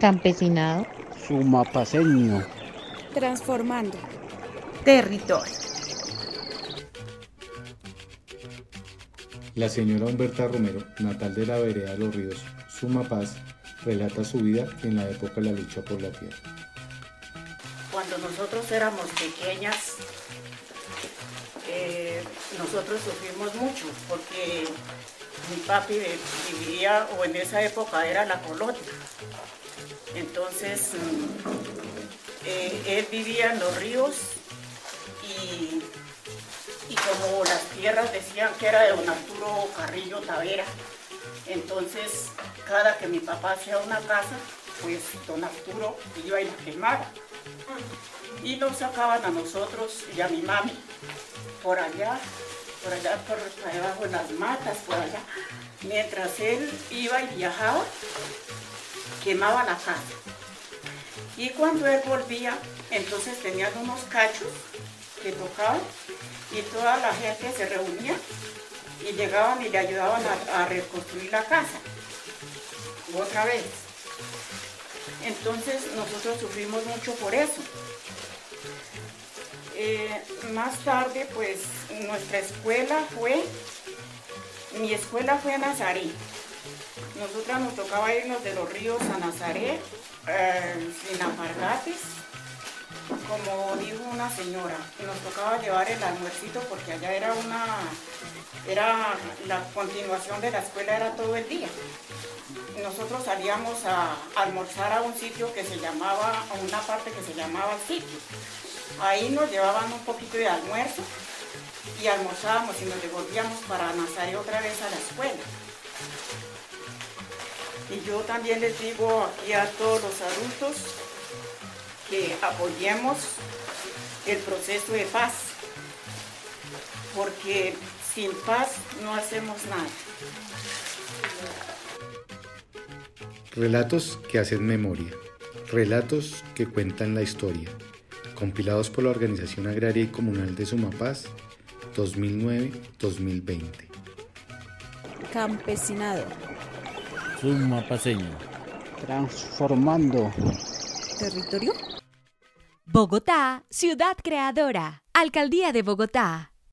Campesinado. Sumapaseño. Transformando. Territorio. La señora Humberta Romero, natal de la vereda de los ríos Sumapaz, relata su vida en la época de la lucha por la tierra. Cuando nosotros éramos pequeñas, eh, nosotros sufrimos mucho porque mi papi vivía, o en esa época era la colonia. Entonces, mm, eh, él vivía en los ríos y, como las tierras decían que era de don Arturo Carrillo Tavera, entonces cada que mi papá hacía una casa, pues don Arturo iba y la quemaba. Y nos sacaban a nosotros y a mi mami por allá, por allá, por debajo de las matas, por allá. Mientras él iba y viajaba, quemaba la casa. Y cuando él volvía, entonces tenían unos cachos que tocaban y toda la gente se reunía y llegaban y le ayudaban a, a reconstruir la casa. Otra vez. Entonces nosotros sufrimos mucho por eso. Eh, más tarde, pues nuestra escuela fue, mi escuela fue a Nazaret. Nosotras nos tocaba irnos de los ríos a Nazaret, eh, sin apargates, como dijo una señora. Nos tocaba llevar el almuercito porque allá era una, era la continuación de la escuela era todo el día. Nosotros salíamos a almorzar a un sitio que se llamaba, a una parte que se llamaba sitio. Ahí nos llevaban un poquito de almuerzo y almorzábamos y nos devolvíamos para Nazaret otra vez a la escuela. Y yo también les digo aquí a todos los adultos que apoyemos el proceso de paz, porque sin paz no hacemos nada. Relatos que hacen memoria, relatos que cuentan la historia, compilados por la Organización Agraria y Comunal de Sumapaz 2009-2020. Campesinado. Sumapaseño. Transformando. Territorio. Bogotá, ciudad creadora. Alcaldía de Bogotá.